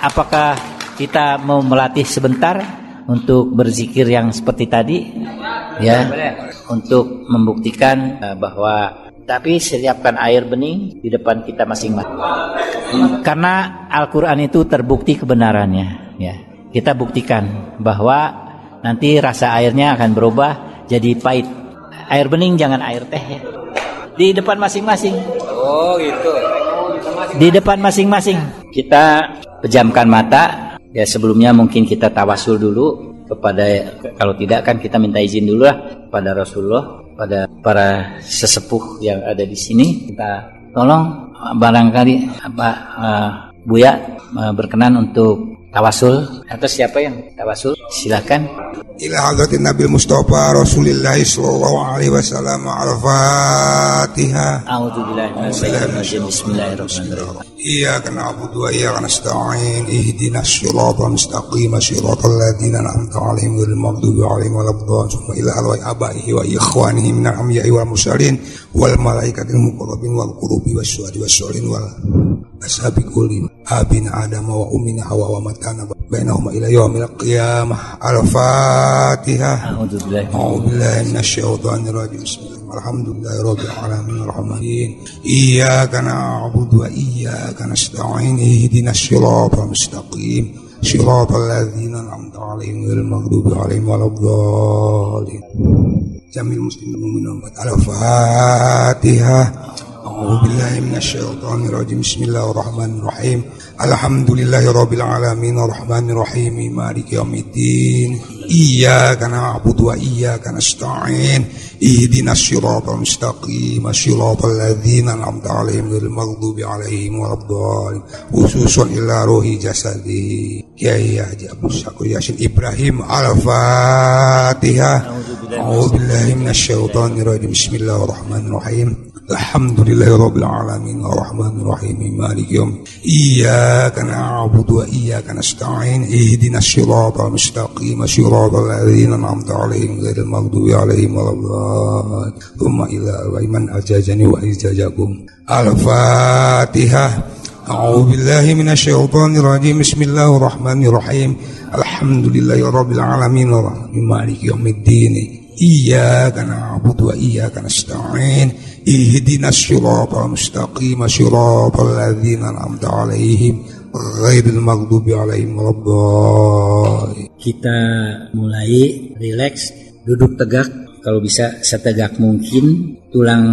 apakah kita mau melatih sebentar untuk berzikir yang seperti tadi? Ya, untuk membuktikan uh, bahwa tapi siapkan air bening di depan kita masing-masing. Karena Al-Qur'an itu terbukti kebenarannya, ya. Kita buktikan bahwa nanti rasa airnya akan berubah jadi pahit. Air bening jangan air teh ya. Di depan masing-masing. Oh gitu. Di depan masing-masing. Kita pejamkan mata. Ya sebelumnya mungkin kita tawasul dulu kepada kalau tidak kan kita minta izin dulu lah pada Rasulullah pada para sesepuh yang ada di sini kita tolong barangkali apa uh, Buya uh, berkenan untuk tawasul. Atau siapa yang tawasul? Silakan. Ila hadratin Nabi Mustafa Rasulullah sallallahu alaihi wasallam al-Fatihah A'udzubillahi minasyaitonir Bismillahirrahmanirrahim. Iyyaka na'budu wa iyyaka nasta'in. Ihdinas siratal mustaqim siratal ladzina an'amta 'alaihim ghairil maghdubi 'alaihim waladdallin summa ila alwa abaihi wa ikhwanihi minal anbiya'i wal mursalin wal malaikatil muqarrabin wal qurubi wasyolihin wal ashabi abin adam wa ummina hawa wa matana bainahuma ila yaumil qiyamah. Al-fatihah a'udzu billahi a'udzu billahi minasy syaithanir rajim alhamdulillahi rabbil iyyaka na'budu wa iyyaka nasta'in. Ihdinas siratal mustaqim. Siratal ladzina an'amta 'alaihim ghairil maghdubi 'alaihim waladdallin. Jamil muslimin minum al-fatihah المسلمين والمؤمنين على الفاتحة أعوذ بالله من الشيطان الرجيم بسم الله الرحمن الرحيم الحمد لله رب العالمين الرحمن الرحيم مالك يوم الدين إياك نعبد وإياك نستعين اهدنا الصراط المستقيم صراط الذين أنعمت عليهم غير المغضوب عليهم ولا الضالين خصوصا إلى روح جسدي يا يا أبو الشكر ياسين إبراهيم على الفاتحة أعوذ بالله من الشيطان الرجيم بسم الله الرحمن الرحيم الحمد لله رب العالمين الرحمن الرحيم مالك يوم إياك نعبد وإياك نستعين اهدنا الصراط المستقيم صراط الذين أنعمت عليهم غير المغضوب عليهم ولا الضالين. ثم إلى من أجاجني وإجاجكم الفاتحة. أعوذ بالله من الشيطان الرجيم. بسم الله الرحمن الرحيم. الحمد لله رب العالمين الرحمن مالك يوم الدين. إياك نعبد وإياك نستعين اهدنا الصراط المستقيم صراط الذين أنعمت عليهم غير المغضوب عليهم ولا الضالين kita mulai rileks duduk tegak kalau bisa setegak mungkin tulang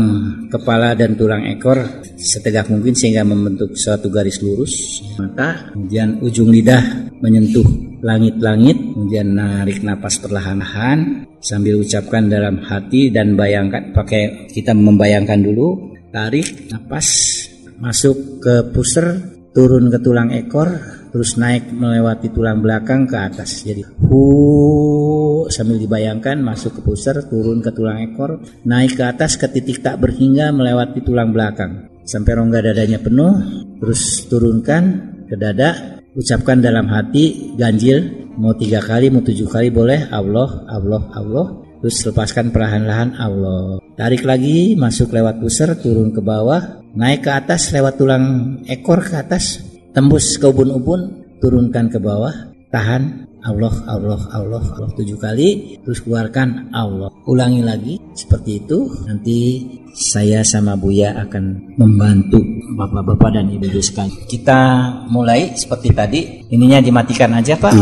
kepala dan tulang ekor setegak mungkin sehingga membentuk suatu garis lurus mata kemudian ujung lidah menyentuh langit-langit kemudian narik napas perlahan-lahan sambil ucapkan dalam hati dan bayangkan pakai kita membayangkan dulu tarik napas masuk ke pusar turun ke tulang ekor terus naik melewati tulang belakang ke atas. Jadi hu sambil dibayangkan masuk ke pusar turun ke tulang ekor naik ke atas ke titik tak berhingga melewati tulang belakang. Sampai rongga dadanya penuh terus turunkan ke dada ucapkan dalam hati ganjil mau tiga kali mau tujuh kali boleh Allah Allah Allah. Terus lepaskan perlahan-lahan Allah. Tarik lagi masuk lewat pusar turun ke bawah naik ke atas lewat tulang ekor ke atas tembus ke ubun-ubun turunkan ke bawah tahan Allah Allah Allah Allah. Tujuh kali terus keluarkan Allah. Ulangi lagi seperti itu. Nanti saya sama Buya akan membantu bapak-bapak dan ibu-ibu sekalian. Kita mulai seperti tadi. Ininya dimatikan aja pak.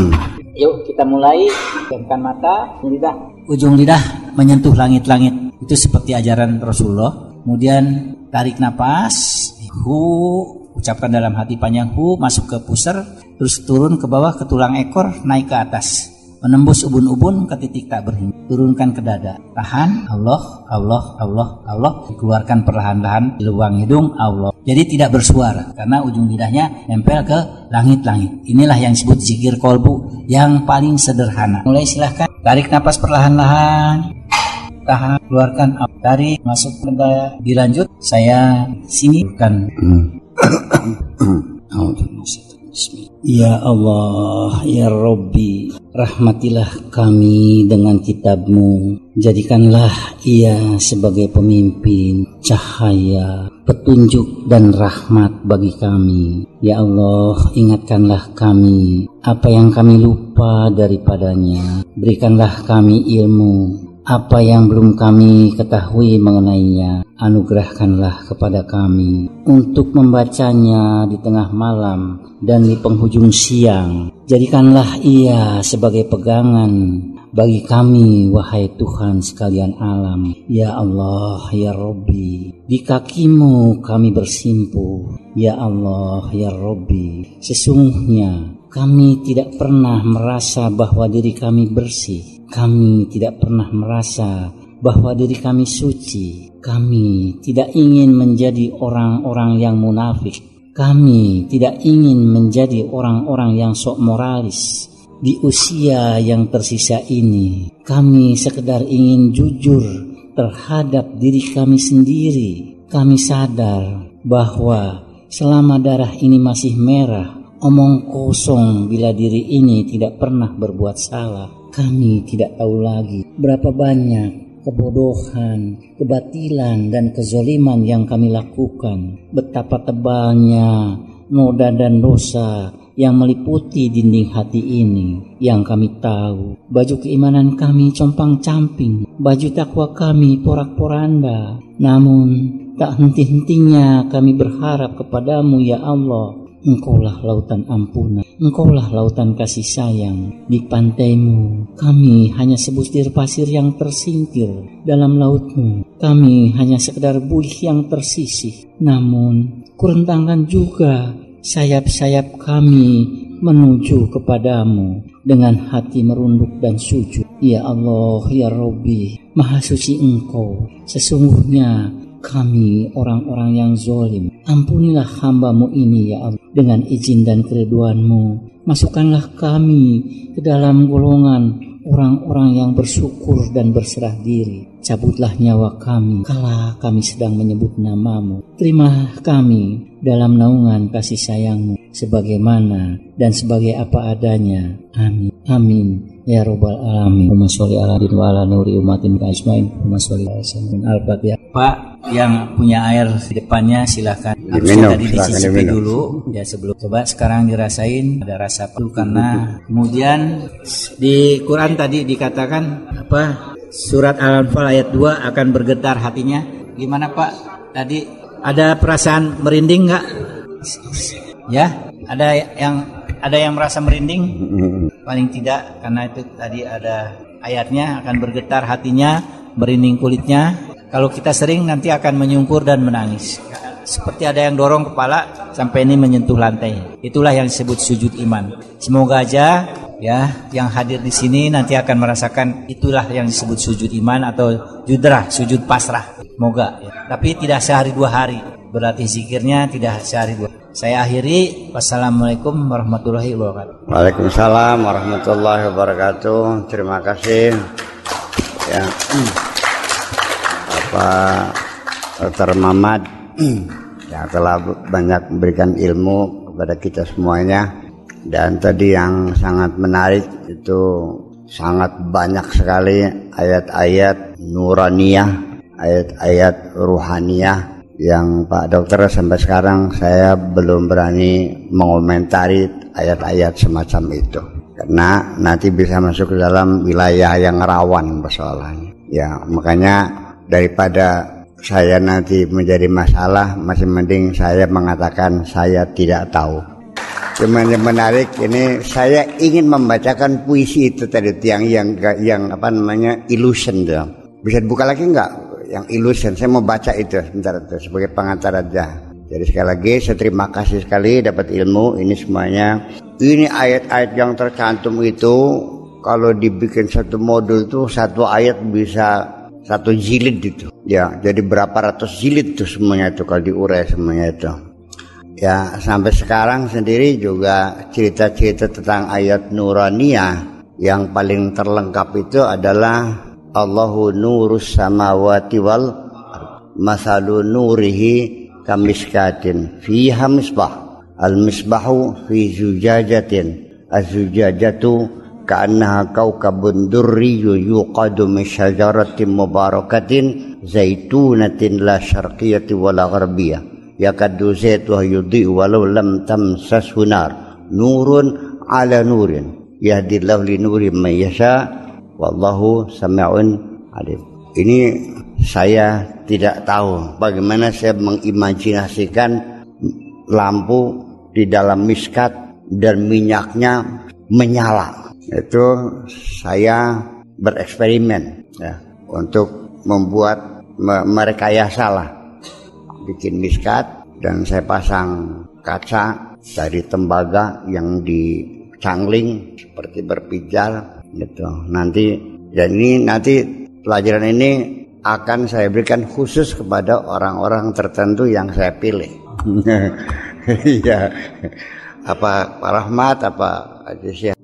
Yuk kita mulai. Pejamkan mata lidah. Ujung lidah menyentuh langit-langit. Itu seperti ajaran Rasulullah. Kemudian tarik napas hu ucapkan dalam hati panjang hu masuk ke pusar terus turun ke bawah ke tulang ekor naik ke atas. Menembus ubun-ubun ke titik tak berhenti. Turunkan ke dada. Tahan Allah Allah Allah Allah. Dikeluarkan perlahan-lahan di lubang hidung Allah. Jadi tidak bersuara karena ujung lidahnya nempel ke langit-langit. Inilah yang disebut zikir kolbu yang paling sederhana. Mulai silahkan tarik napas perlahan-lahan. Tahan keluarkan tarik masuk ke dada dilanjut saya sini. Kan Ya Allah, Ya Robbi, rahmatilah kami dengan kitabmu. Jadikanlah ia sebagai pemimpin, cahaya, petunjuk dan rahmat bagi kami. Ya Allah, ingatkanlah kami apa yang kami lupa daripadanya. Berikanlah kami ilmu apa yang belum kami ketahui mengenainya, anugerahkanlah kepada kami untuk membacanya di tengah malam dan di penghujung siang. Jadikanlah ia sebagai pegangan bagi kami, wahai Tuhan sekalian alam. Ya Allah, ya Robbi, di kakimu kami bersimpuh. Ya Allah, ya Robbi, sesungguhnya kami tidak pernah merasa bahwa diri kami bersih kami tidak pernah merasa bahwa diri kami suci. Kami tidak ingin menjadi orang-orang yang munafik. Kami tidak ingin menjadi orang-orang yang sok moralis. Di usia yang tersisa ini, kami sekedar ingin jujur terhadap diri kami sendiri. Kami sadar bahwa selama darah ini masih merah, omong kosong bila diri ini tidak pernah berbuat salah kami tidak tahu lagi berapa banyak kebodohan, kebatilan, dan kezoliman yang kami lakukan. Betapa tebalnya noda dan dosa yang meliputi dinding hati ini yang kami tahu. Baju keimanan kami compang-camping, baju takwa kami porak-poranda. Namun tak henti-hentinya kami berharap kepadamu ya Allah Engkaulah lautan ampunan, engkaulah lautan kasih sayang. Di pantaimu, kami hanya sebutir pasir yang tersingkir. Dalam lautmu, kami hanya sekedar buih yang tersisih. Namun, kurentangkan juga sayap-sayap kami menuju kepadamu dengan hati merunduk dan sujud. Ya Allah, ya Robbi, Maha Suci Engkau, sesungguhnya kami orang-orang yang zolim. Ampunilah hambamu ini ya Allah dengan izin dan keriduanmu. Masukkanlah kami ke dalam golongan orang-orang yang bersyukur dan berserah diri. Cabutlah nyawa kami kala kami sedang menyebut namamu. Terima kami dalam naungan kasih sayangmu sebagaimana dan sebagai apa adanya. Amin. Amin. Ya Robbal Alamin. Umma sholli ala wa ala nuri umatin ajmain. Umma sholli ala al-fatihah. Pak yang punya air di depannya silahkan. Harusnya tadi dicicipi dulu ya sebelum coba sekarang dirasain ada rasa penuh karena kemudian di Quran tadi dikatakan apa surat Al-Anfal ayat 2 akan bergetar hatinya. Gimana Pak? Tadi ada perasaan merinding nggak? Ya, ada yang ada yang merasa merinding? Paling tidak karena itu tadi ada ayatnya akan bergetar hatinya, merinding kulitnya. Kalau kita sering nanti akan menyungkur dan menangis. Seperti ada yang dorong kepala sampai ini menyentuh lantai. Itulah yang disebut sujud iman. Semoga aja ya yang hadir di sini nanti akan merasakan itulah yang disebut sujud iman atau judrah sujud pasrah moga ya. tapi tidak sehari dua hari berarti zikirnya tidak sehari dua. Saya akhiri. Wassalamualaikum warahmatullahi wabarakatuh. Waalaikumsalam warahmatullahi wabarakatuh. Terima kasih. Ya. Apa Dr. Mamad yang telah banyak memberikan ilmu kepada kita semuanya. Dan tadi yang sangat menarik itu sangat banyak sekali ayat-ayat nuraniyah, ayat-ayat ruhaniyah yang Pak Dokter sampai sekarang saya belum berani mengomentari ayat-ayat semacam itu. Karena nanti bisa masuk ke dalam wilayah yang rawan persoalannya. Ya, makanya daripada saya nanti menjadi masalah, masih mending saya mengatakan saya tidak tahu. Cuman yang menarik ini saya ingin membacakan puisi itu tadi yang yang yang apa namanya illusion tuh. Bisa dibuka lagi nggak yang illusion? Saya mau baca itu sebentar itu sebagai pengantar aja. Jadi sekali lagi saya terima kasih sekali dapat ilmu ini semuanya. Ini ayat-ayat yang tercantum itu kalau dibikin satu modul itu satu ayat bisa satu jilid itu. Ya, jadi berapa ratus jilid itu semuanya itu kalau diurai semuanya itu. Ya sampai sekarang sendiri juga cerita-cerita tentang ayat Nuraniyah yang paling terlengkap itu adalah Allahu nurus samawati wal masalu nurihi kamiskatin fiha misbah al misbahu fi zujajatin az-zujajatu ka'annaha kaukabun durriyyu yuqadu min syajaratin mubarakatin zaitunatin la syarqiyati wala gharbiyah yakaddu zaituha yudhi'u walau lam tamsashu nar nurun ala nurin yahdillahu li nuri man yasha wallahu sami'un alim. Ini saya tidak tahu bagaimana saya mengimajinasikan lampu di dalam miskat dan minyaknya menyala. Itu saya bereksperimen ya, untuk membuat me merekayasa lah. Bikin miskat dan saya pasang kaca dari tembaga yang dicangling seperti berpijal gitu. Nanti dan ini nanti pelajaran ini akan saya berikan khusus kepada orang-orang tertentu yang saya pilih. Iya. apa Pak Rahmat apa Aja